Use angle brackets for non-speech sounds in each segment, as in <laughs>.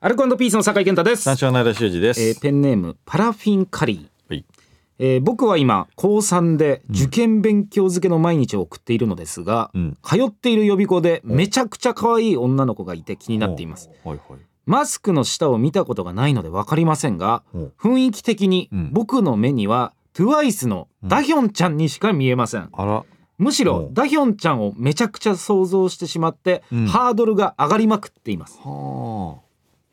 アルコピースの酒井健太です。三。照の間修二です、えーペンネームパラフィンカリー。はい。えー僕は今高3で受験勉強漬けの毎日を送っているのですが、うん。通っている予備校でめちゃくちゃ可愛い女の子がいて気になっています。はいはい。マスクの下を見たことがないので分かりませんが雰囲気的にうん。僕の目には TWICE のダヒョンちゃんにしか見えません。あら。むしろダヒョンちゃんをめちゃくちゃ想像してしまって、うん。ハードルが上がりまくっています、は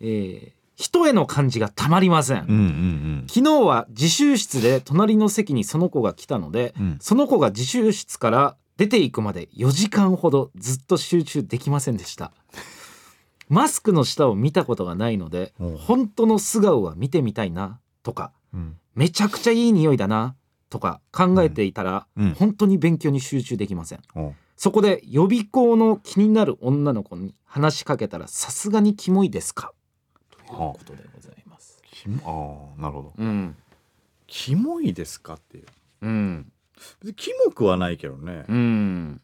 えー人への感じがたまりません、あうんうん。昨日は自習室で隣の席にその子が来たので、うん。その子が自習室から出ていくまで4時間ほどずっと集中できませんでした。マスクの下を見たことがないのでう。ん本当の素顔は見てみたいなとかうん。めちゃくちゃいい匂いだなとか考えていたら、うん。本当に勉強に集中できません。う。んそこで予備校の気になる女の子に話しかけたらさすがにキモいですか？ということでございます。キモああなるほど。うん。キモいですかっていう。うん。別にキモくはないけどね、うん。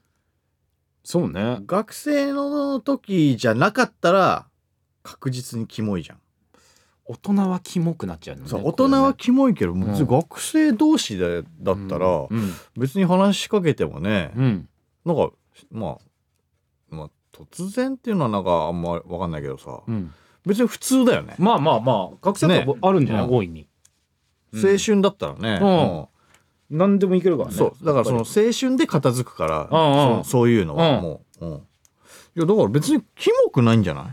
そうね。学生の時じゃなかったら確実にキモいじゃん、大人はキモくなっちゃうのねそう大人はキモいけど、ん別に学生同士でだったら、うん。別に話しかけてもね、うん。なんかまあまあ突然っていうのはなんかあんま分かんないけどさ、うん別に普通だよね、まあまあまあ学生だとあるんじゃない、ね大いに。うん。青春だったらね、うん。何でもいけるからね。そう。だからその青春で片付くから、そそういうのはうん。もう、うん。いやだから別にキモくないんじゃない、り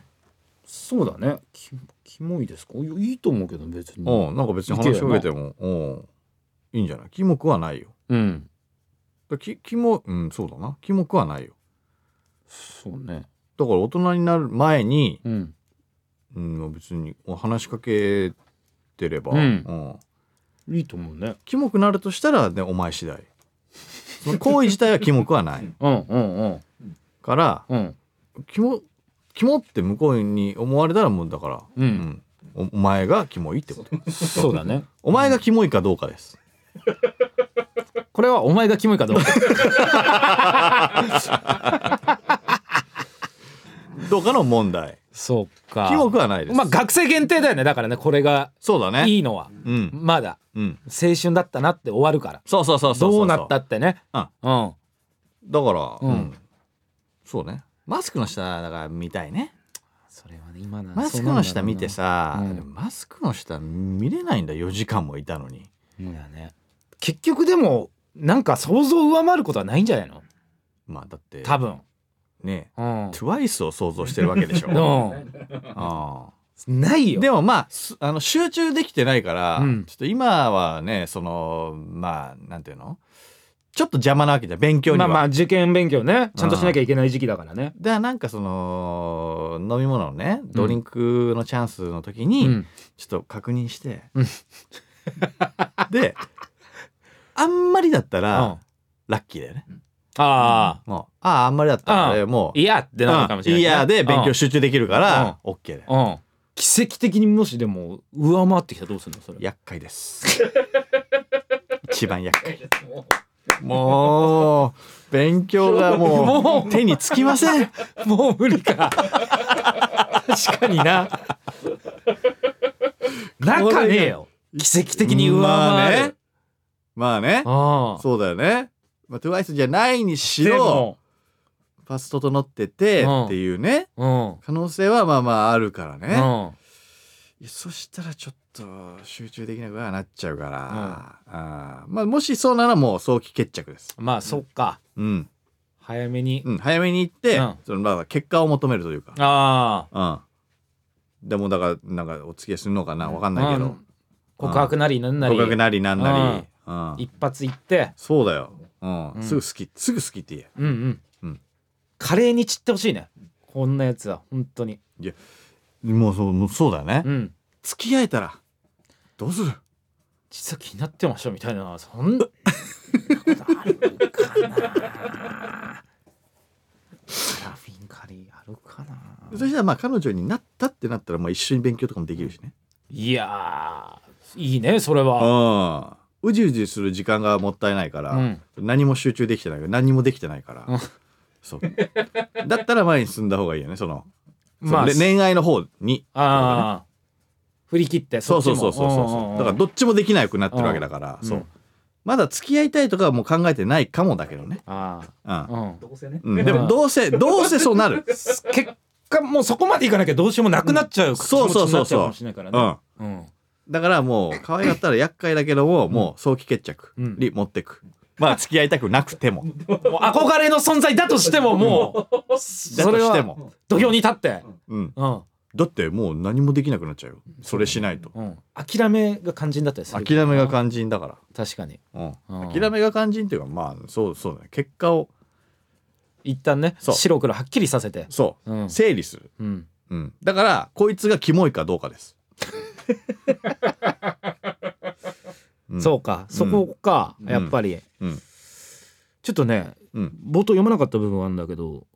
そうだね。キモキモいですか？いいと思うけど別に。うん、なんか別に話しかけても、うん、いいんじゃない？キモくはないよ。うん。だきキモうんそうだな。キモくはないよ。そうね。だから大人になる前に、うんうん、別に話しかけてれば、うん。うん。いいと思うね。キモくなるとしたらねお前次第。その行為自体はキモくはない。<laughs> うんうんうん。からうん。キモキモって向こうに思われたらもうだから、うん。おお前がキモいってこと。そうだね。<laughs> お前がキモいかどうかです。<laughs> これはお前がキモいかどうかどうかの問題。そうか。キモくはないです、まあ学生限定だよね。だからねこれがそうだね。いいのは。うん。まだ。うん。青春だったなって終わるから。そうそうそうそうどうなったってね。うん。うん。だから、うん。うん。そうね。マスクの下だから見たいね。それはね今なマスクの下見てさ、うんマスクの下見れないんだ。4時間もいたのに。そうだね。結局でもなんか想像を上回ることはないんじゃないの？まあだって多分ねうん。TWICE を想像してるわけでしょ、<laughs> うあんないよ。あでもまあすあの集中できてないから、うん。ちょっと今はねそのまあなんていうの？ちょっと邪魔なわけじゃん勉強には。まあまあ受験勉強ね。ちゃんとしなきゃいけない時期だからね。だからなんかその飲み物のねドリンクのチャンスの時に、うん。ちょっと確認して、うん。であんまりだったら、うん。ラッキーだよね。あもうあああんまりだったら、うんもうあいやってなるかもしれないいやで勉強集中できるから、うん OK だよ。うんうん奇跡的にもしでも上回ってきたらどうするの？それ厄介です。<laughs> 一番厄介。もう勉強がも <laughs> もう手につきません。<laughs> もう無理か確かにななんかねえよ奇跡的に上回る、まあね。まあね。ああそうだよね。まあ、TWICE じゃないにしでろもパス整っててうん。っていうね。うん。可能性はまあまああるからね。うん。いやそしたらちょっと集中できなくはなっちゃうから、あー。まあもしそうならもう早期決着です。まあそっか。うん、早めに、うん、早めに行って、うん。そのまあ結果を求めるというか、ああうん、でもだからなんかお付き合いするのかなわかんないけど。うん、告白なりなんなり。合格なりなんなり、うん、一発行って。そうだよ、うん。うんすぐ好きすぐ好きって言え。うんうん、うん。華麗に散ってほしいね。こんなやつは本当に。もうそうもうそうだよね、うん。付き合えたらどうする？実は気になってましたみたいな。そんなことあるかな。パラフィンカリーあるかな。そしたらまあ彼女になったってなったらまあ一緒に勉強とかもできるしね。いやーいいねそれは。うん。うじうじする時間がもったいないから、うん。何も集中できてないから何にもできてないから、うん。そう。だったら前に進んだ方がいいよねその。まあ恋愛の方に。ああ振り切ってそうそうっちもそうそうそう。だからどっちもできなくなってるわけだから、うん。そう。まだ付き合いたいとかはもう考えてないかもだけどね、あうん。あうん。どうせね。うん、でもどうせ <laughs> どうせそうなる。結果もうそこまでいかなきゃどうしようもなくなっちゃう気持ちになっちゃうかもしれないからね。うんだからもう可愛がったら厄介だけども、もう早期決着に持ってく、まあ付き合いたくなくても。<laughs> もう憧れの存在だとしてももうそれしても、土俵に立って。うん、うん。だってもう何もできなくなっちゃうよ。それしないと。うん。諦めが肝心だったりする諦めが肝心だから。確かに。うん。うん。諦めが肝心っていうかまあそうそうだね。結果を。一旦ね白黒はっきりさせて。そう、うん。整理する、うん。うん、だからこいつがキモいかどうかです、うんそうか。そこか。うん。やっぱり。うん。ちょっとねうん。冒頭読まなかった部分はあるんだけど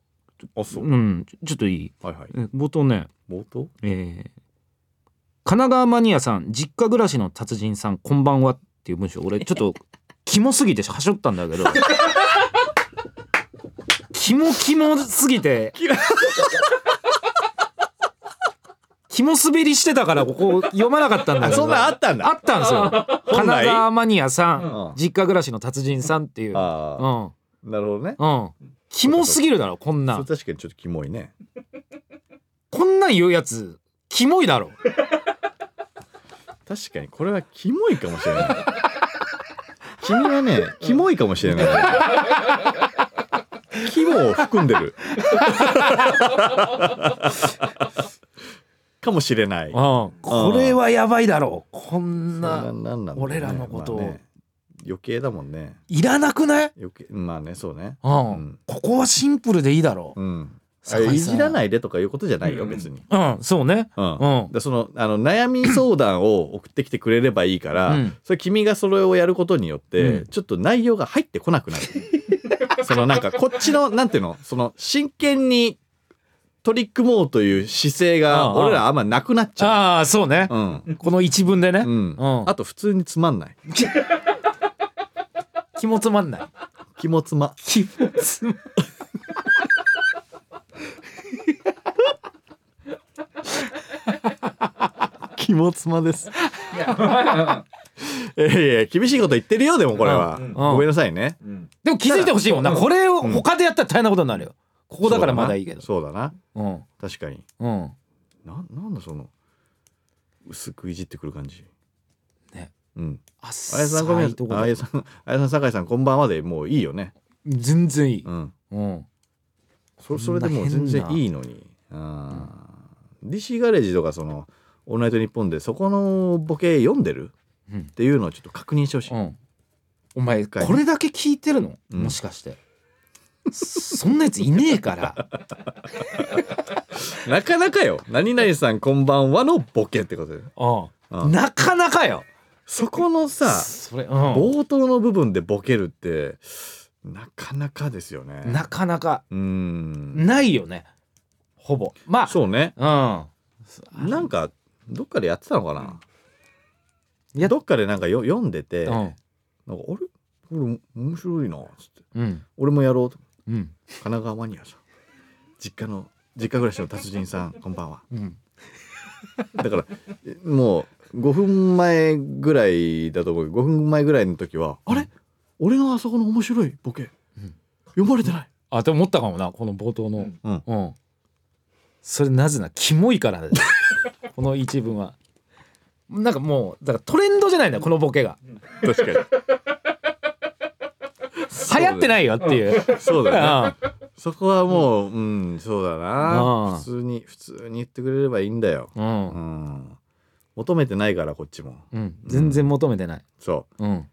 あそう、うん。ちょっといい。はいはい。え冒頭ね。冒頭？えー神奈川マニアさん実家暮らしの達人さんこんばんはっていう文章。俺ちょっと <laughs> キモすぎてはしょったんだけど。<laughs> キモキモすぎてキモ滑りしてたからここ読まなかったんだけど。あそんなんあったんだ。あったんですよ。神本来？奈川マニアさうん。ん実家暮らしの達人さんっていう。うん。なるほどね。うん。キモすぎるだろこんな確かにちょっとキモいね。こんなん言うやつキモいだろ。確かにこれはキモいかもしれない。君はねキモいかもしれない。キモを含んでるかもしれない。うんこれはやばいだろこんな俺らのことを。まあね余計だもんね。いらなくない？余計まあねそうね。うん、うん。ここはシンプルでいいだろう。ん。あ酒井さんいじらないでとかいうことじゃないようん。別にうんそうね。うん。うん。でそのあの悩み相談を送ってきてくれればいいから、うん。それ君がそれをやることによって、うん。ちょっと内容が入ってこなくなる。<laughs> そのなんかこっちのなんていうの？その真剣に取り組もうという姿勢が俺らあんまなくなっちゃああそうね。う、うん。この一文でね、うん。うん。あと普通につまんない。<laughs> 気もつまんない。気もつま。気もつま。気もつまです。い。やいや厳しいこと言ってるよでもこれは、うん。ごめんなさいね。うん。でも気づいてほしいもんな。うん。これを他でやったら大変なことになるよここだからまだいいけど。そうだな。うん。確かに。うん。ななんだその薄くいじってくる感じ。ね。うん。あっあやさんごめんさい。とこだあやさんあやさん酒井さんこんばんはでもういいよね。全然いい。うん。うん。そそれでもう全然いいのに。うん、DC ガレージとかその「オールナイトニッポン」でそこのボケ読んでる？うん。っていうのをちょっと確認してほしい、うん。お前これだけ聞いてるの？うん。もしかしてそんなやついねえから。<laughs> なかなかよ「何々さんこんばんは」のボケってことで。ううんんなかなかよ。そこのさそれうん。冒頭の部分でボケるってなかなかですよね。なかなか。うん。ないよね。ほぼ。まそうね。あなんかどっかでやってたのかな、やどっかでなんかよ読んでて、うん。うんなんかあれ？これ面白いなっつって。うん。俺もやろうとうん。神奈川マニアさん。実家の実家暮らしの達人さん <laughs> こんばんは。うん。だからえもう5分前ぐらいだと思う。5分前ぐらいの時は、あれ？俺のあそこの面白いボケ、うん。読まれてない？あって思ったかもなこの冒頭の。うん。うん。それなぜなキモいからだよ。<laughs> この一文は。なんかもうだからトレンドじゃないんだよこのボケが。確かに流行ってないよっていう。そうだね。うそこはもううんそうだうん。な普通に普通に言ってくれればいいんだよ、ん。ううん。ん、求めてないからこっちも。うん。全然求めてない。そう。うん。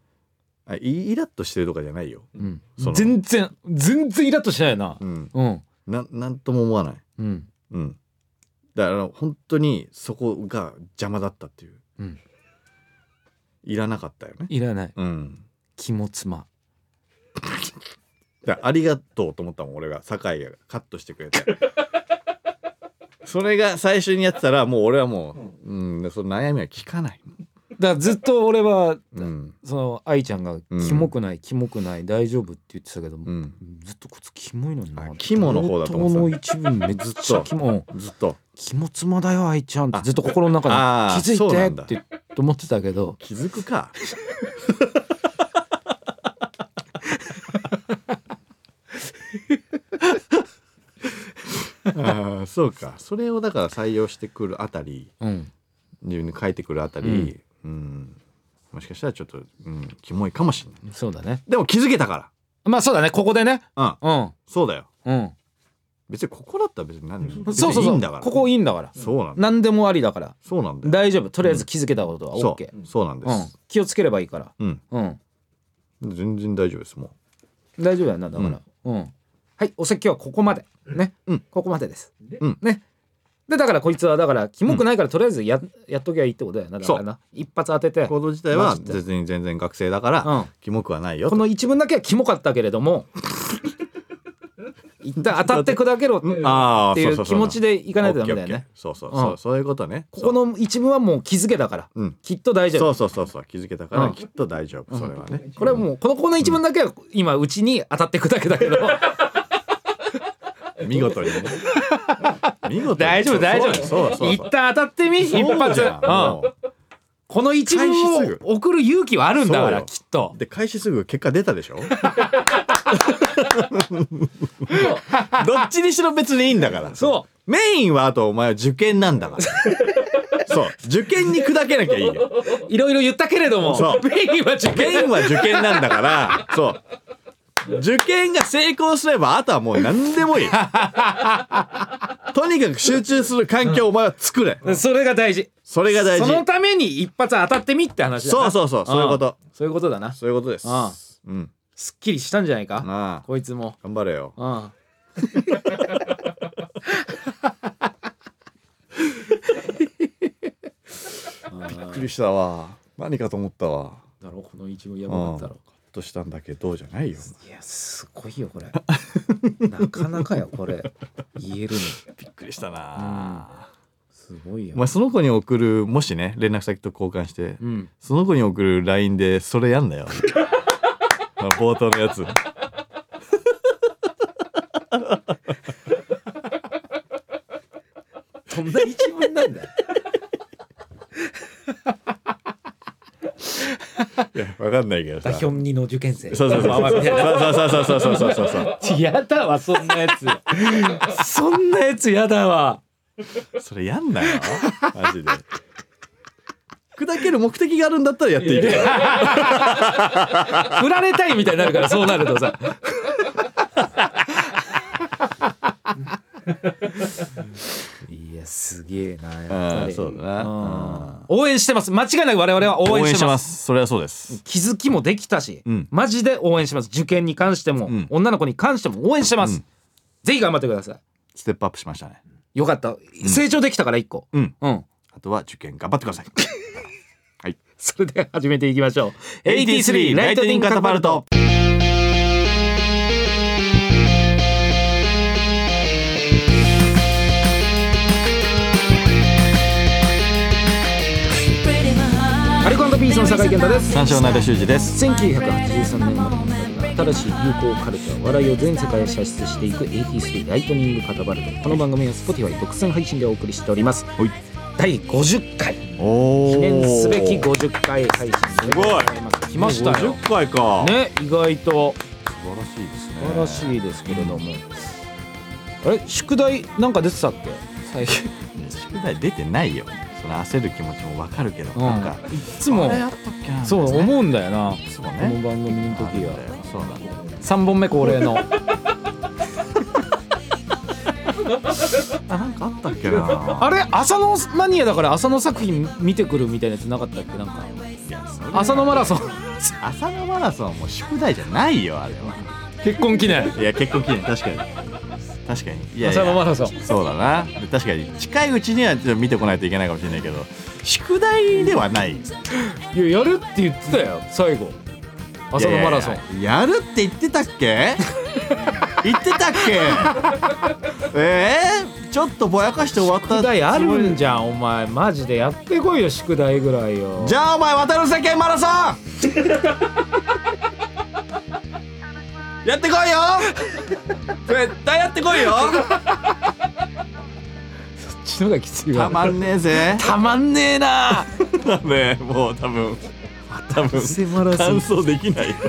あイイラッとしてるとかじゃないよ、うん。全然全然イラッとしないよな。うん、うん。ななんとも思わない、うん。うん、だから本当にそこが邪魔だったっていう。うん。いらなかったよね、いらない。うん、肝妻だからありがとうと思ったもん俺が。酒井がカットしてくれて。<laughs> それが最初にやってたらもう俺はもう、うん、その悩みは聞かない。からずっと俺はうん。その愛ちゃんがうん。キモくない、キモくない大丈夫って言ってたけど、うん。ずっとこいつキモいのにな。あキモの方だと思冒っての一部めっちゃキモずっと。キモ妻だよ愛ちゃんって。ずっと心の中で。気づいんだ。てって思ってたけど。気づくか <laughs> あーそうか。それをだから採用してくるあたりうん。自分に書いてくるあたり、うん。もしかしたらちょっと、うん、キモいかもしれないそうだね。でも気づけたかまあそうだね。ここでね。らうん。うん。そうだよ。うん。別にここだったら別に何別そうそうそにいいんだから。うここいいんだから。そうなんだ何でもありだから。そうなんだよ。大丈夫。とりあえず気づけたことはそ OK う。そうなんでうん。す気をつければいいから。うん、うん。全然大丈夫ですも大丈夫だよなだから。うん。はいお説教はここまでね。うん。ここまでです。うん。ね。でだからこいつはだからキモくないからとりあえずややっときゃいいってことだよな。だからな。一発当てて。う行動自体はマジで。全然学生だから、うん。キモくはないよこの一文だけはキモかったけれども。<laughs> 一旦当たって砕けろっていう気持ちでいかないとダメだよね。そうそうそう、うん。そういうことね。ここの一文はもう気づけだから。そううん。きっと大丈夫。そうそうそうそう。気づけたからうん。きっと大丈夫、それはね。これはもうこのこの一文だけは今うちに当たって砕けだけど見事にね。見事に。大丈夫大丈夫。そうそう。一旦当たってみ一発。うん。この一文を送る勇気はあるんだからきっと。うで開始すぐ結果出たでしょ？どっちにしろ別にいいんだから。そメインはあとお前は受験なんだから。そう。受験に砕けなきゃいいよ。ういろいろ言ったけれどもそう。メインは受験。メインは受験なんだから。そう受験が成功すればあとはもう何でもいい。<laughs> とにかく集中する環境をお前は作れ。それが大事。それが大事。そのために一発当たってみって話だな。そうそうそうそういうこと。そういうことだな。そういうことです。うん。すっきりしたんじゃないか？ああ。こいつも。頑張れよ。うん <laughs> びっくりしたわ。何かと思ったわ。だろこの一文やばかったろほっとしたんだけどじゃないよ。いやすごいよこれ。<laughs> なかなかよこれ。言えるの。びっくりしたな。すごいよ。お前その子に送るもしね連絡先と交換してうん。その子に送る LINE でそれやんなよ。<laughs> 冒頭のやつ。<laughs> どんな一文なんだよいやわかんないけどさ。ダヒョン2の受験生。そうそうそう。そうそうそうそうそうそうそうそう。やだわそんなやつ。そんなやつやだわ。それやんなよ。マジで。砕ける目的があるんだったらやっていいけど。振られたいみたいになるからそうなるとさ。いやすげえなやっぱり。うんそうだ応援してます。間違いなく我々は応援してます。す。それはそうです。気づきもできたし、うん。マジで応援します。受験に関しても、うん。女の子に関しても応援してます、うん。ぜひ頑張ってください。ステップアップしましたね。よかった。成長できたから一個。うん。うん。あとは受験頑張ってください。<laughs> はい。それでは始めていきましょう。83ライトニングカタパルトピースの酒井健太です。三照成修二です。1983年生まれの2人が新しい流行カルチャー笑いを全世界へ射出していく83ライトニングカタパルトこの番組は Spotify 独占配信でお送りしております。はい。第50回。お記念すべき50回配信でござい来ましたよ。50回か、ね意外と。素晴らしいですね。素晴らしいですけれども。あれ？宿題なんか出てたっけ？最近。宿題出てないよその焦る気持ちもわかるけど、うん。なんかいつもそう思うんだよな。そうこのね番組の時は。そうなんだよ。3本目恒例の。<laughs> あなんかあったっけな。あれ？浅野マニアだから浅野作品見てくるみたいなやつなかったっけ？なんか。浅野マラソン。朝のマラソンはもう宿題じゃないよあれは。結婚記念。いや結構記念確かに確かに。いやい浅野マやラソンそう。だな。で確かに近いうちには見てこないといけないかもしれないけど宿題ではない。いややるって言ってたよ最後。浅野マラソン。いやるって言ってたっけ？<laughs> 言ってたっけ？えー、ちょっとぼやかして終わった。宿題あるんじじゃんお前。マジで。やってこいよ宿題ぐらいよ。じゃあお前渡る世間マラソンやってこいよ。絶対やってこいよ。そっちのがきついわ。たまんねえぜ。たまんねえな。ねもう多分多分完ン走できない。完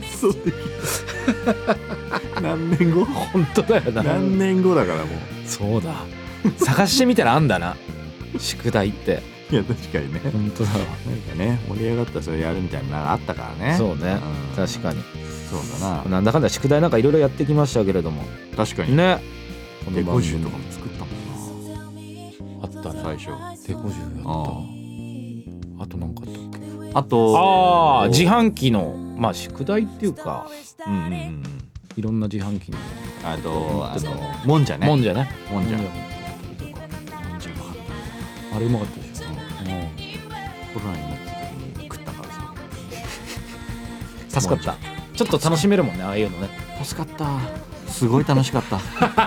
走できない。何年後？本当だよな。何年後だからもう。そうだ。探してみたらあんだな。宿題っていや確かにね。本当だわ。なんかね盛り上がったらそれやるみたいなのがあったからね。そうね。ん。確かに。そうだな。なんだかんだ宿題なんかいろいろやってきましたけれども。確かに。ね。こデの番組コジュとかも作ったもんあったね。な最初。デコジュやあった。あとなんかあったっけ？あとああ自販機のまあ宿題っていうかうんうんうん。いろんな自販機の。あとあのもんじゃね。もんじゃね。もんじゃ。もんじゃあれうまかったでコロナになった時に食ったからさ。<laughs> 助かった。ちょっと楽しめるもんねああいうのね。助かった。すごい楽しかった。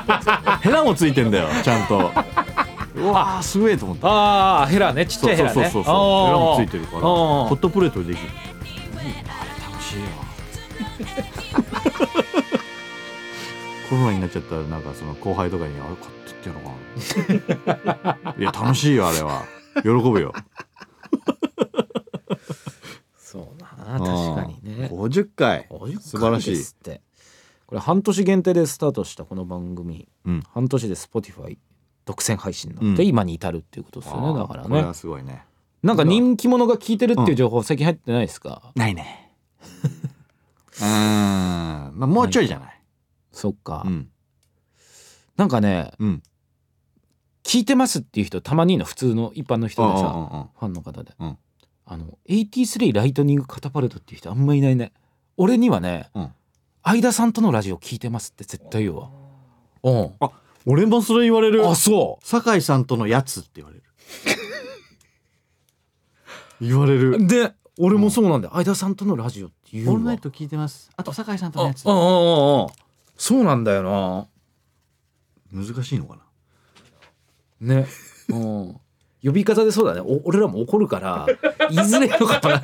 <laughs> ヘラもついてんだよちゃんと。<laughs> うわーすげえと思った。ああヘラね。ちっちゃいヘラね。そうそうそうそうヘラもついてるから。ホットプレートでできる。あれ楽しいわ。コロナになっちゃったらなんかその後輩とかにあれ買ってってやろうかな。いや楽しいよあれは。喜ぶよそうだな確かにね。50回。素晴らしい。これ半年限定でスタートしたこの番組。うん。半年で Spotify 独占配信になってうん。今に至るっていうことですよね、だからね。これはすごいね。なんか人気者が聞いてるっていう情報最近入ってないですか、ないね。<laughs> うーん。まあもうちょいじゃない？そっか、うん。なんかねうん。聞いてますっていう人たまにの普通の一般の人でさうんうんうん。ファンの方で、うんあの83ライトニングカタパルトっていう人あんまいないね。俺にはね、うん。相田さんとのラジオ聞いてますって絶対言うわ。うん。俺もそれ言われる。あそ酒井さんとのやつって言われる。<laughs> 言われる。うで俺もそうなんだよ。相田さんとのラジオって言うわ。オールナイト聞いてます。あと酒井さんとのやつ。あうんうんうんうんそうなんだよな。難しいのかな。ね。うん呼び方でそうだね。お俺らも怒るから言 <laughs> いづれえのかな。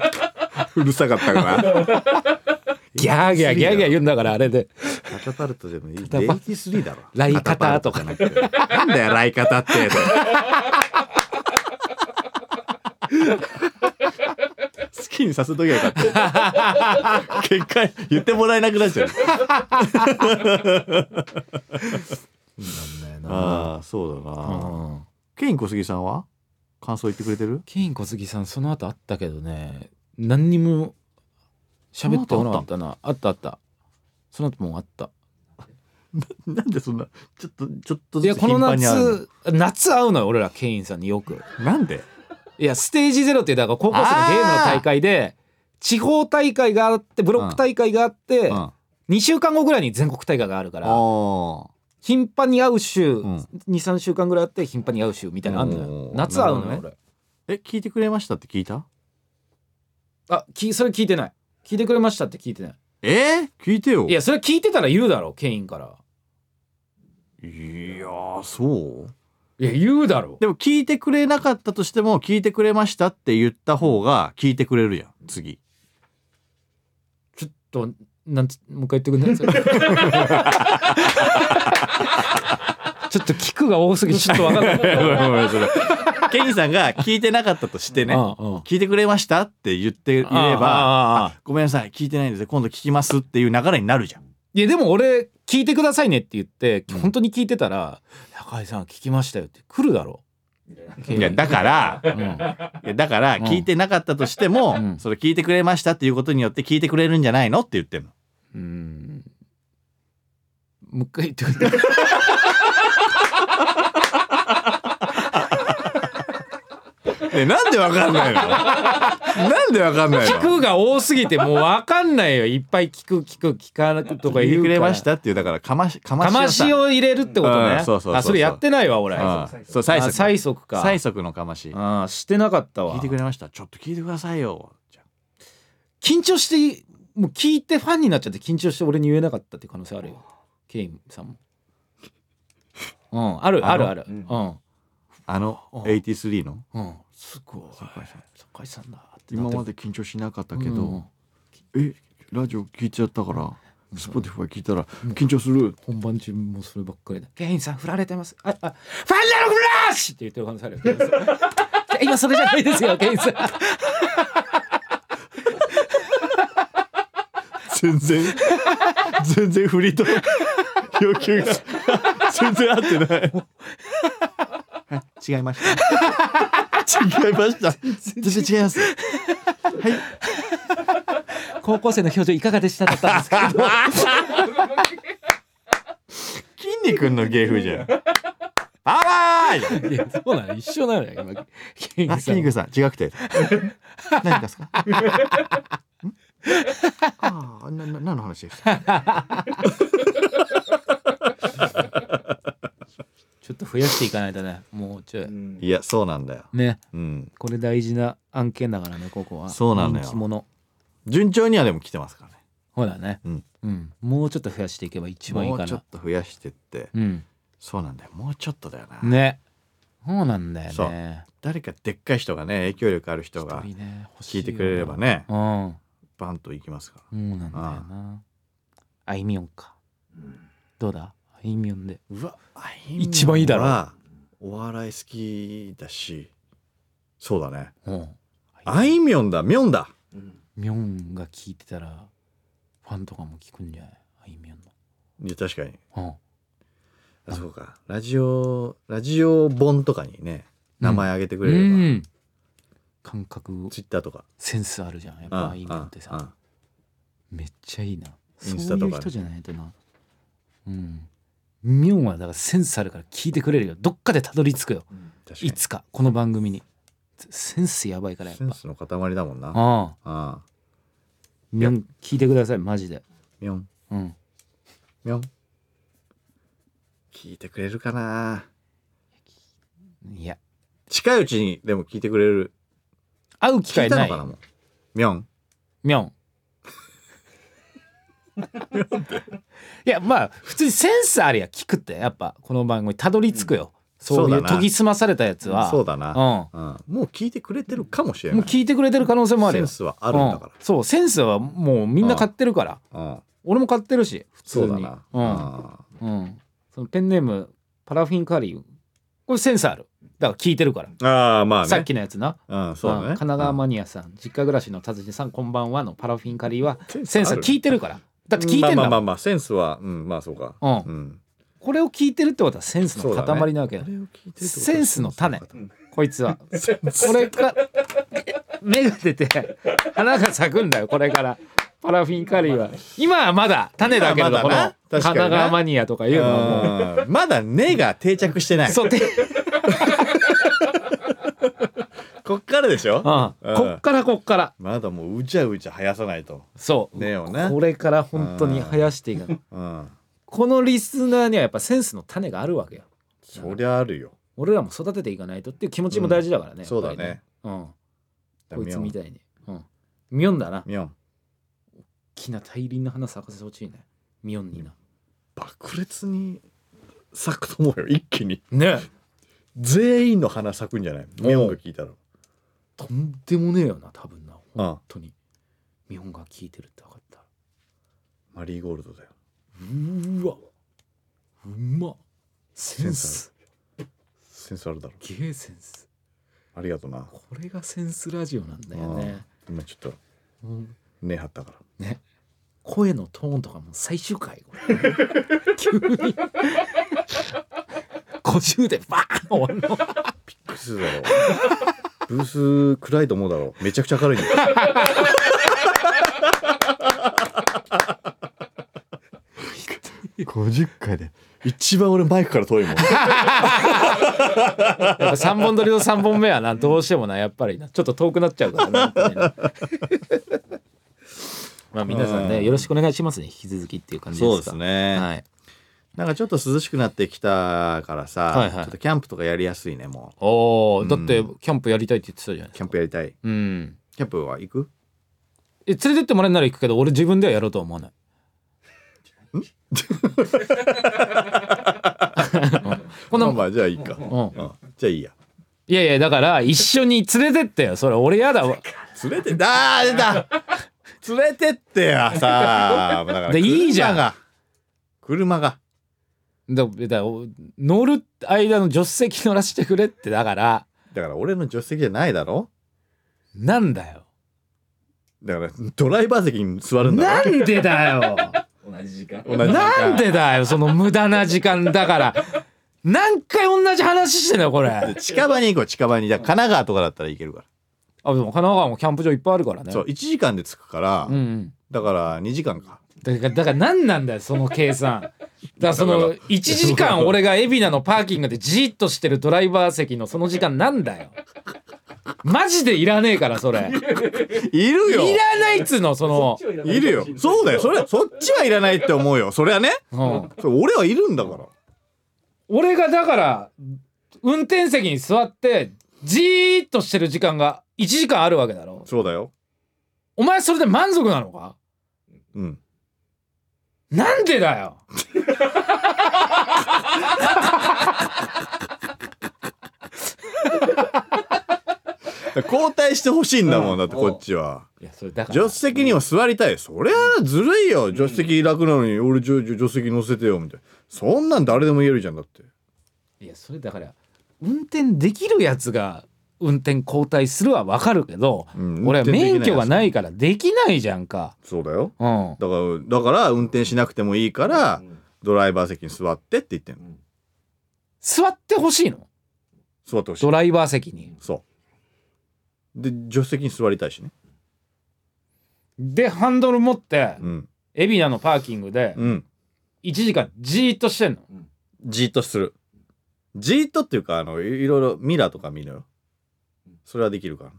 うるさかったから <laughs> ギャーギャーギャーギャー言うんだからあれで。カタパルトでもいい。タパルト83だろ。ライカタとかなんだよライカタって。好きにさせときゃよかった。結果言ってもらえなくなっちゃう。<laughs> なんだよな。ああそうだうなん。ケイン小杉さんは？感想言ってくれてる？ケイン小杉さんその後あったけどね何にも喋ってこなかったな。あったあった。その後もうあった。<laughs> なんでそんなちょっとちょっとずついやこの夏夏会うのよ俺らケインさんによく。のなんで？いやステージゼロっていうだから高校生のゲームの大会で地方大会があってブロック大会があって、うん。2週間後ぐらいに全国大会があるから。あ頻繁に会う週、うん。23週間ぐらいあって頻繁に会う週みたいなの。あん。のよ夏会うのよ、なるほど俺え聞いてくれましたって聞いた？あきそれ聞いてない。聞いてくれましたって聞いてない。え？ー、聞いてよ。いやそれ聞いてたら言うだろケインから。いやーそう？いや言うだろ。でも聞いてくれなかったとしても聞いてくれましたって言った方が聞いてくれるやん次。ちょっとなんつもう一回言ってくんない？<laughs> ちょっと聞くが多すぎてちょっと分かんない。ケインさんが聞いてなかったとしてね聞いてくれましたって言っていればごめんなさい聞いてないんです今度聞きますっていう流れになるじゃん。いやでも俺聞いてくださいねって言ってうん。本当に聞いてたら「高井さん聞きましたよ」って来るだろいやだからうん。だからうん聞いてなかったとしても、うん。それ聞いてくれましたっていうことによって聞いてくれるんじゃないのって言ってんのうん。もう一回言ってくれ。<laughs> えなんでわかんないの？なんでわかんないの？聞くが多すぎてもう分かんないよ。いっぱい聞く聞く聞かなくとか言うかられましたっていうだからかましかましを入れるってことね。うんそうそうそうあそれやってないわ俺。うん。あそう催促催促か。催促のかまし。あしてなかったわ。聞いてくれました。ちょっと聞いてくださいよ。じゃ緊張してもう聞いてファンになっちゃって緊張して俺に言えなかったっていう可能性あるよ。ケインさんも。うんあるあるあるううん。ん。あのうん。83の？うん。すごい。酒井さんだ今まで緊張しなかったけうん。どえラジオ聞いちゃったからスポティファイ聞いたら緊張する。本番中もそればっかりだ。ケインさん振られてます。ああファンなのフラッシュって言ってる可能性ある <laughs> 今それじゃないですよケインさん全然全然振りと要求が全然合ってない。はい違いました。違いました。全然違います。はい。高校生の表情いかがでしただったんですけど。<laughs> 筋肉の芸風じゃん。バイバイ！いやそうなの。一緒なのよ今。さん、違くて。<laughs> 何ですか？んああ、な、な、何の話ですか。<laughs> ちょっと増やしていかないとねもうちょい。いや、そうなんだよ。ね。うん、これ大事な案件だからねここは。そうなのよ。人気者。順調にはでも来てますからね。ほらね。うん、うん、もうちょっと増やしていけば一番いいもうちょかなっと増やしてって。うん。そうなんだよ。もうちょっとだよな。ね。そうなんだよそう。ね誰かでっかい人がね、影響力ある人が聞いてくれればね、うんバンといきますかそうなんだよなあいみょんかどうだ？あいみょんでら。うわ、一番いいだろろ。お笑い好きだし。そうだね。うんあいみょんだ、みょんだ。みょんが聞いてたらファンとかも聞くんじゃない？あいみょんいや、確かに。のあそうか。ラジオ、ラジオ本とかにね、名前あげてくうれれば。ん感覚ツイッターとか。センスあるじゃん。やっぱあいみょんってさ。あめっちゃいいな。イそうンスタとかね。いう人じゃないとな。うん。みょんはだからセンスあるから聞いてくれるよ。どっかでたどり着くよ。確かに。いつかこの番組に。センスやばいからやっぱ。センスの塊だもんな。ああ。ああ。みょん聞いてくださいマジで。みょん、うん。みょん。聞いてくれるかな。いや。近いうちにでも聞いてくれる。会う機聞会ない。みょん。みょんいやまあ普通にセンスありゃ聞くってやっぱこの番組たどり着くよ、そういうそうだな研ぎ澄まされたやつは。そうだな。ううん。もう聞いてくれてるかもしれん、ない。もう聞いてくれてる可能性もあるよ。センスはあるんだかうん。そうセンスはもうみんな買ってるから。ら。うん。俺も買ってるし普通に。そうだな。うん。うん、そのペンネームパラフィンカリー。これセンスあるだから聞いてるから、うんああ、まあね。さっきのやつな、うん、そうだね。ん神奈川マニアさん、実家暮らしの達人さんこんばんはのパラフィンカリーはセンス聞いてるから。だって聞いてんだまあまあまあまあ、センスは、うん、まあそうか。うん。うん。これを聞いてるってことはセンスの塊なわけだこれを聞いてるってことはセンスの種。こいつは。これか芽が出て花が咲くんだよこれから。パラフィンカリーは。今はまだ種だけどこの神奈川マニアとかいうのはもう。うん。まだ根が定着してない。そうで、<laughs> こっからでしょ？うん、こっからこっから。まだもううちゃうちゃ生やさないと。そう、ねよね。これから本当に生やしていかない。うん。このリスナーにはやっぱセンスの種があるわけよ。そりゃあるよ。俺らも育てていかないとっていう気持ちも大事だからね、そうだね。うん。こいつみたいに。うん。ミョンだな。みょん。大きな大輪の花咲かせてほしいね。ミョンにな。爆裂に咲くと思うよ。一気に。ね全員の花咲くんじゃない？みょんが聞いたら。とんでもねえよな多分なうん本当に。ミョンが聞いてるって分かったマリーゴールドだよ。うーわ。うまっ。センス。センスある。だろ。ゲーセンス。ありがとな。これがセンスラジオなんだよね。うん。今ちょっとうん。根張ったから。ね。声のトーンとかも最終回。これ。<laughs> 急に50でバーン終わるのびっくりするだろう。ブース暗いと思うだろう。めちゃくちゃ明るいんだよ。50回で一番俺マイクから遠いもん。やっぱ3本撮りの3本目はなどうしてもなやっぱりなちょっと遠くなっちゃうからなやっぱりなまあ皆さんねよろしくお願いしますね引き続きっていう感じですかそうですね。はいなんかちょっと涼しくなってきたからさ、はいはい。ちょっとキャンプとかやりやすいねもう。おお、うん。だってキャンプやりたいって言ってたじゃないキャンプやりたい。うん。キャンプは行く？え連れてってもらえるなら行くけど俺自分ではやろうとは思わない。<laughs> このまあまあじゃあいいか、うん。うん。じゃあいいや。いやいやだから一緒に連れてってよ。それ俺やだわ。連れてあー出た。連れてってやさあ。だからでいいじゃん。車が。車がだだお乗る間の助手席乗らせてくれってだから。だから俺の助手席じゃないだろ？なんだよ。だからドライバー席に座るんだろ？なんでだよ。同じ時間。同じ時間なんでだよその無駄な時間だから。何回同じ話してんだよこれ。あ近場に行こう近場に。じゃあ神奈川とかだったら行けるかでも神奈川もキャンプ場いっぱいあるからね。ら、そう1時間で着くから、うんうんだから2時間か。だからだから何なんだよその計算。<laughs> だからその1時間俺が海老名のパーキングでじーっとしてるドライバー席のその時間なんだよ。マジでいらねえからそれ。<laughs> いるよ。いらないっつうのその、いるよ。そうだよ。それそっちはいらないって思うよ。それはね。うん、それ俺はいるんだから。俺がだから運転席に座ってじーっとしてる時間が1時間あるわけだろ。そうだよお前それで満足なのか？うん。なんでだよ？交代してほしいんだもんだってこっちは。いやそれだ助手席には座りたい。そりゃずるいよ。助手席楽なのに俺助助手席乗せてよみたいな。そんなん誰でも言えるじゃんだって。いやそれだから運転できるやつが運転交代するはわかるけど、うん俺は免許がないからできないじゃんか。そうだよ。うん。だからだから運転しなくてもいいからドライバー席に座ってって言ってんの。座ってほしいの？座ってほしい。ドライバー席に。そう。で助手席に座りたいしね。でハンドル持ってうん。海老名のパーキングでうん。1時間じーっとしてんの。じーっとする。じーっとっていうかあのいいろいろミラーとか見るよそれはできるか。ら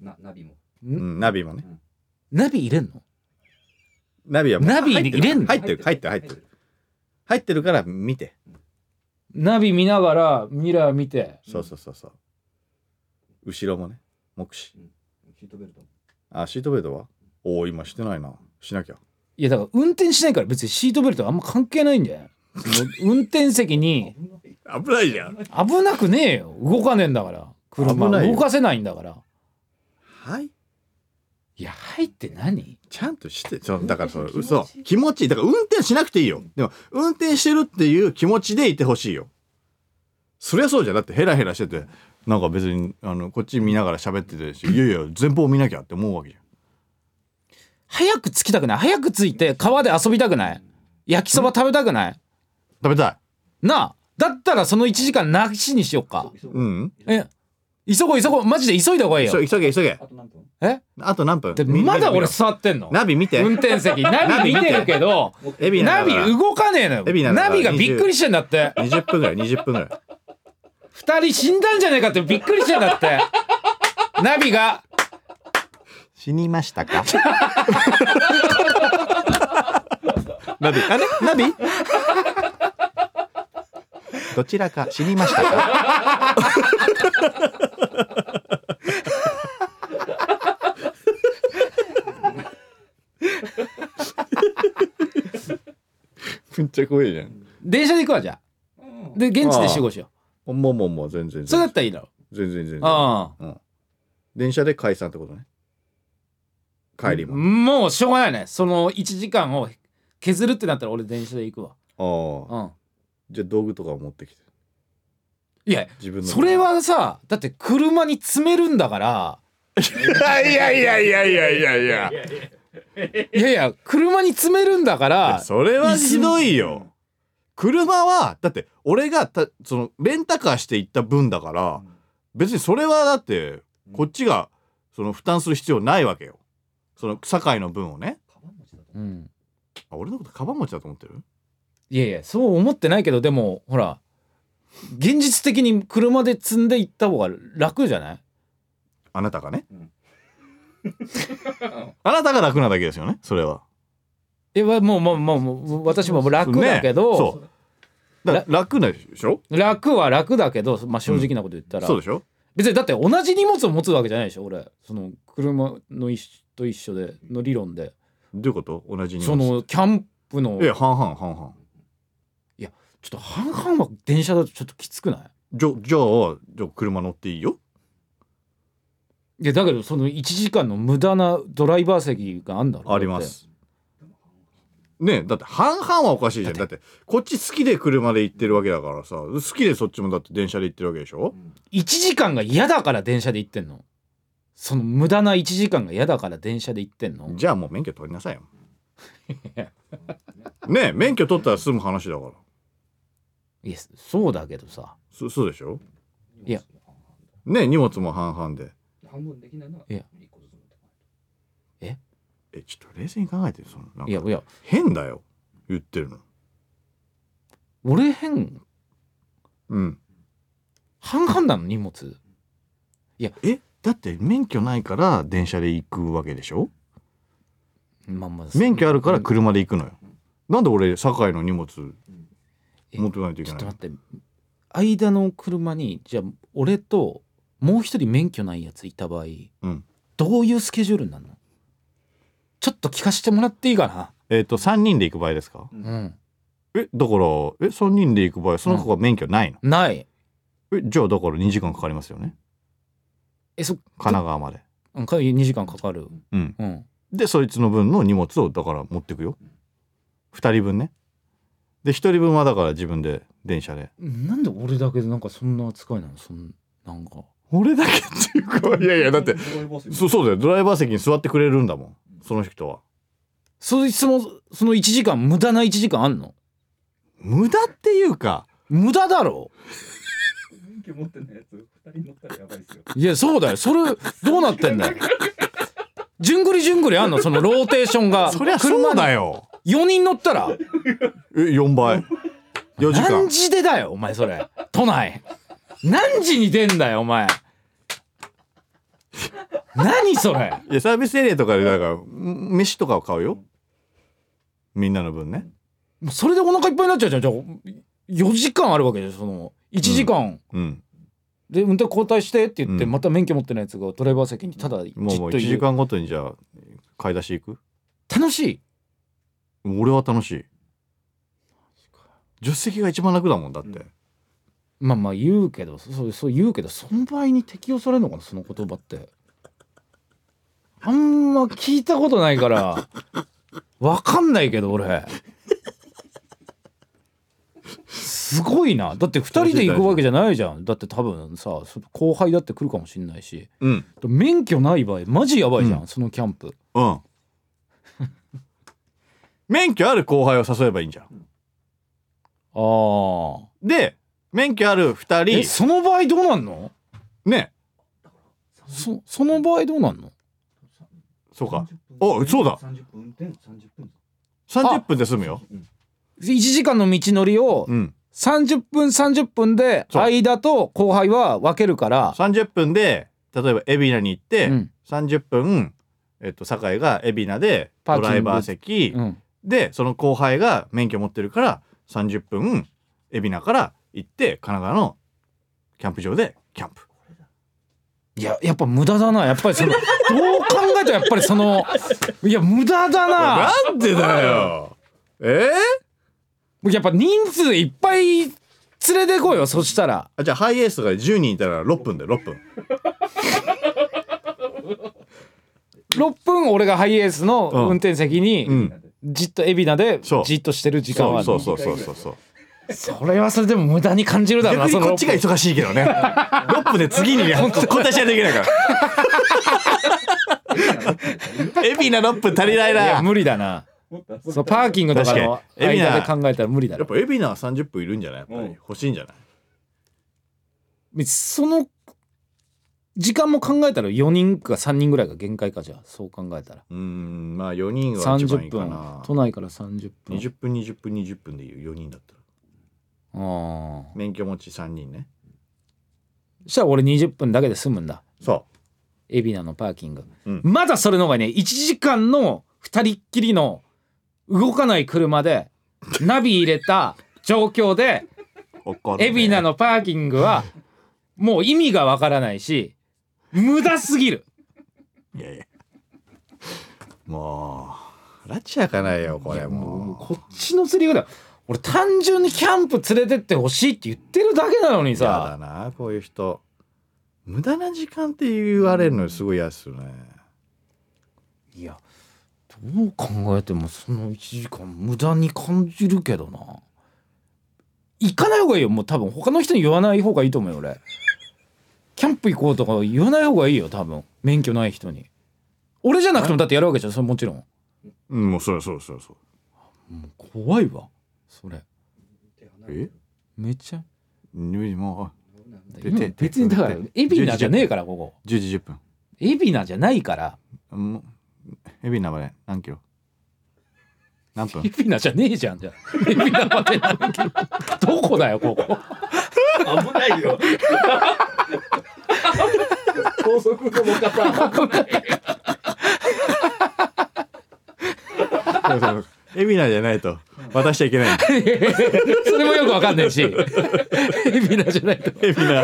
なナビも。うんナビもね。ナビ入れんの？ナビはもうナビ入ってる。入れんの？入ってる入ってる入ってる。入ってるから見て。ナビ見ながらミラー見て。そうそうそうそう。後ろもね目視。シートベルトも。あシートベルトは？おお今してないな。しなきゃ。いやだから運転しないから別にシートベルトあんま関係ないんだよ。運転席に危ないじゃん。危なくねえよ。動かねえんだから。車。動かせないんだから。はい。いや、入って何？ちゃんとして。そうだからそれ嘘。気持ちいい。だから運転しなくていいよ。でも運転してるっていう気持ちでいてほしいよ。そりゃそうじゃん。だってヘラヘラしててなんか別にあのこっち見ながら喋っててし <laughs> いやいや前方見なきゃって思うわけじゃん。早く着きたくない？早く着いて川で遊びたくない？焼きそば食べたくない？食べたなあ。だったらその1時間なしにしよっか。いうん。え急ごう急ごう。マジで急いだ方がいいよ。急げ急げ急げ。あと何分？え？あと何分？でみまだ俺座ってんの？ナビ見て。運転席。ナビ見て。るけどエビナビ動かねえのよ。エビなんだナビがびっくりしてんだって。20分ぐらい20分ぐらい。二人死んだんじゃねえかってびっくりしてんだって。ナビが。死にましたか？<laughs> ナビ。あれ？ナビ？どちらか死にましたか？めっちゃ怖いじゃん電車で行くわじゃあ。で現地で集合しよもうもうもう全然うそれだ全ったらいいだろ。然全然全然。あうん。電車で解散ってことね。帰りあももうしょうがないね。その1時間を削るってなったら俺電車で行くわ。ああ。うんじゃあ道具とかを持ってきて。いや自分の。それはさだって車に詰めるんだから。いやいやいやいやいやいや。いやいや車に詰めるんだから。それはひどいよ。車はだって俺がたそのレンタカーして行った分だから別にそれはだってこっちがその負担する必要ないわけよ。その堺の分をね。カバン持ちだとうん。あ俺のことカバン持ちだと思ってる？いやいやそう思ってないけどでもほら現実的に車で積んで行った方が楽じゃない？あなたがね、うん。<laughs> あなたが楽なだけですよねそれは。えわもうもうもうもう私も楽だけど、ねそう。だ楽なでしょ？楽は楽だけど、まあ、正直なこと言ったら、そうでしょ？別にだって同じ荷物を持つわけじゃないでしょ俺。その車の一緒と一緒での理論で。どういうこと？同じにそのキャンプのえ半々半々ちょっと半々は電車だとちょっときつくない？じゃじゃあじゃあ車乗っていいよ。いやだけどその1時間の無駄なドライバー席があんだろ？あります。ねえだって半々はおかしいじゃん。だって。こっち好きで車で行ってるわけだからさ好きでそっちもだって電車で行ってるわけでしょ？1時間が嫌だから電車で行ってんの。その無駄な1時間が嫌だから電車で行ってんの。じゃあもう免許取りなさいよ。ねえ免許取ったら済む話だからいやそうだけどさ。そそうでしょ？いや。ねえ荷物も半々で。半分できないのはいや。一個ずつ持ってこないえちょっと冷静に考えてそのなんか。いやいや。変だよ言ってるの。俺変？うん。半々なの荷物。え？だって免許ないから電車で行くわけでしょ？まあまあ。免許あるから車で行くのよ。なんで俺堺の荷物え持ってかないといけない。ちょっと待って間の車にじゃあ俺ともう一人免許ないやついた場合、うん。どういうスケジュールになるの？ちょっと聞かせてもらっていいかな？えっ、と3人で行く場合ですか？うん。えだからえ3人で行く場合その子が免許ないの、ない。えじゃあだから2時間かかりますよね？えそ神奈川まで。うんか2時間かかる。うん。うん。でそいつの分の荷物をだから持ってくよ。2人分ねで1人分はだから自分で電車で。なんで俺だけでなんかそんな扱いなの？そんなんか。俺だけっていうかいやいやだってそそうだよ。ドライバー席に座ってくれるんだもん。その人は。そいつもその1時間無駄な1時間あんの？無駄っていうか。無駄だろ？免許持ってないやつ二人乗ったらやばいですよ。いやそうだよ。それどうなってんだよ。じゅんぐりじゅんぐりあんの？そのローテーションが。そりゃそうだよ4人乗ったら？<laughs> え4倍。<laughs> 4時間。何時でだよお前それ。都内。何時に出んだよお前。何それ？いやサービスエリアとかでだからん飯とかを買うよ。みんなの分ね。もうそれでお腹いっぱいになっちゃうじゃん。じゃあ4時間あるわけでその1時間、うん。で運転交代してって言って、うん。また免許持ってないやつがドライバー席にただじっともうもう1いる時間ごとにじゃあ買い出し行く？楽しい俺は楽しい。助手席が一番楽だもんだって、まあまあ言うけどそうそう言うけどその場合に適用されるのかなその言葉って。あんま聞いたことないから <laughs> わかんないけど俺。すごいな。だって2人で行くわけじゃないじゃん。だって多分さそ後輩だって来るかもしんないし。うん。免許ない場合マジやばいじゃん、うん。そのキャンプ。うん免許ある後輩を誘えばいいんじゃん。ああで免許あるえ2人その場合どうなんの？ね。そその場合どうなんの？そうか。おそうだ。30分運転30分。30分で済むよ。1時間の道のりをうん。30分30分で間と後輩は分けるから。30分で例えば海老名に行って、うん。30分えっと酒井が海老名でドライバー席、うんでその後輩が免許持ってるから30分海老名から行って神奈川のキャンプ場でキャンプ。いややっぱ無駄だな。やっぱりその <laughs> どう考えたらやっぱりそのいや無駄だな。なんでだよ。え？ー、やっぱ人数いっぱい連れてこいよそしたら。あじゃあハイエースとかで10人いたら6分で6分。6分俺がハイエースのうん運転席にうんじっと海老名でそう。じっとしてる時間はある。そうそうそうそうそう。それはそれでも無駄に感じるだろうなその逆にこっちが忙しいけどね。6分で次にね交代しないといけないから。海老名6分足りないいやな無理だな。そうパーキングとかの確かに。間で考えたら無理だろやっぱ海老名は30分いるんじゃない？やっぱりうん欲しいんじゃない？その時間も考えたら4人か3人ぐらいが限界かじゃあそう考えたら。うーんまあ4人が一番い30いか分。な都内から30分。20分20分20分でいいよ4人だったら。ああ免許持ち3人ね。そしたら俺20分だけで済むんだ。そ海老名のパーキング、うん。まだそれの方がね。1時間の2人っきりの動かない車で <laughs> ナビ入れた状況でう怒るね。海老名のパーキングはもう意味がわからないし無駄すぎる。いやいや。もう拉致やかないよこれも。うこっちの釣り方俺単純にキャンプ連れてってほしいって言ってるだけなのにやださなこういう人。無駄な時間って言われるのすごい嫌っすよね。いやどう考えてもその1時間無駄に感じるけどな。行かない方がいいよ。もう多分他の人に言わない方がいいと思うよ俺キャンプ行こうとか言わない方がいいよ多分。免許ない人に。俺じゃなくてもだってやるわけじゃんそれもちろん。うんもうそうそうそうそう。もう怖いわそれ。え？めっちゃ。もで今て別にだからて。海老名じゃねえからここ。う10時10分。海老名じゃないから。もう海老名まで何キロ？何分？海老名じゃねえじゃんじゃあ。海老名までなんけどこだよここ。危ないよ高速の路肩危ないそうそう海老名じゃないと。渡しちゃいけない。それもよくわかんないし。海老名じゃないと。海老名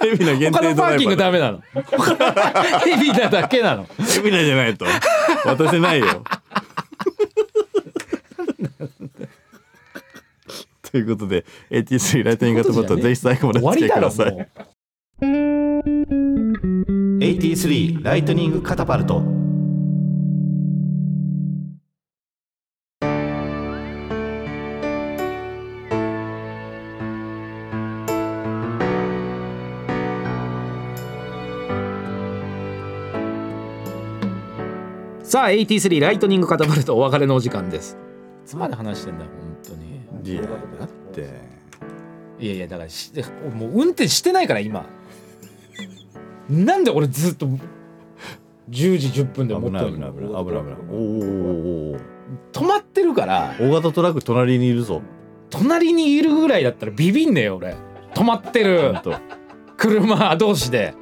海老名限定他のパーキングだダメなの。海老名だけなの。海老名じゃないと。渡せないよ。<laughs> ということで AT3 ライトニングカットボットぜひ最後までお付終わりき合いください。もう83ライトニングカタパルト。さあ83ライトニングカタパルトお別れのお時間です。いつまで話してんだよ本当に。いやだって。いやいやだからしもう運転してないから今なんで俺ずっと10時10分で危持ってるない危ない危ない危ない危ない。おーお止まってるから。大型トラック隣にいるぞ。隣にいるぐらいだったらビビんねえよ俺。止まってる。んと。車同士で。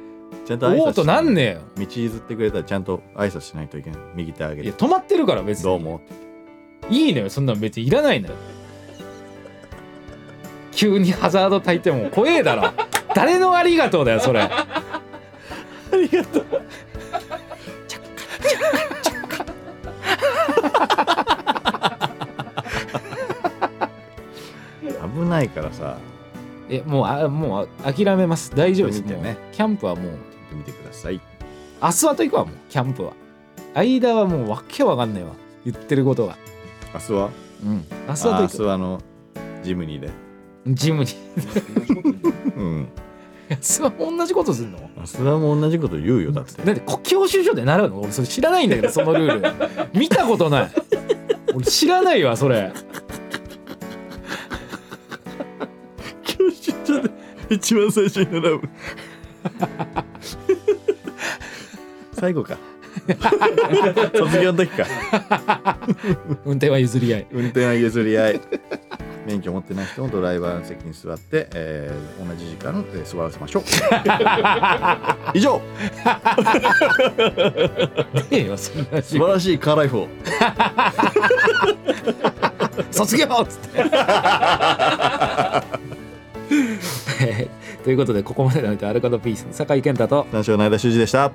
ちゃんと挨拶おおとなんねえよ。道譲ってくれたらちゃんと挨拶しないといけない右手上げて。いや止まってるから別に。どうも。いいのよそんなの別にいらないのよ。急にハザード焚いても怖えだろ。誰のありがとうだよそれありがとう。危ないからさ。えもうあもう諦めます。大丈夫です。見てねもうキャンプはもう見てください。明日はと行くわもうキャンプは。間はもうわけわかんないわ。言ってることが。明日は？うん。明日はとあ明行く日はあのジムニーで。ジムにうん明日は同じことすんの？明日はもう同じこと言うよだって。だって国教習所で習うの？俺それ知らないんだけどそのルール。見たことない。俺知らないわそれ。教習所で一番最初に習う。最後か。<laughs> 卒業の時か。運転は譲り合い。運転は譲り合い免許持ってない人もドライバーの席に座って、えー同じ時間で座らせましょう。<laughs> 以上。<laughs> 素晴らしいカーライフを。<laughs> 卒業っつって。えーということでここまでのアルカドピースの酒井健太と男子の前田修二でした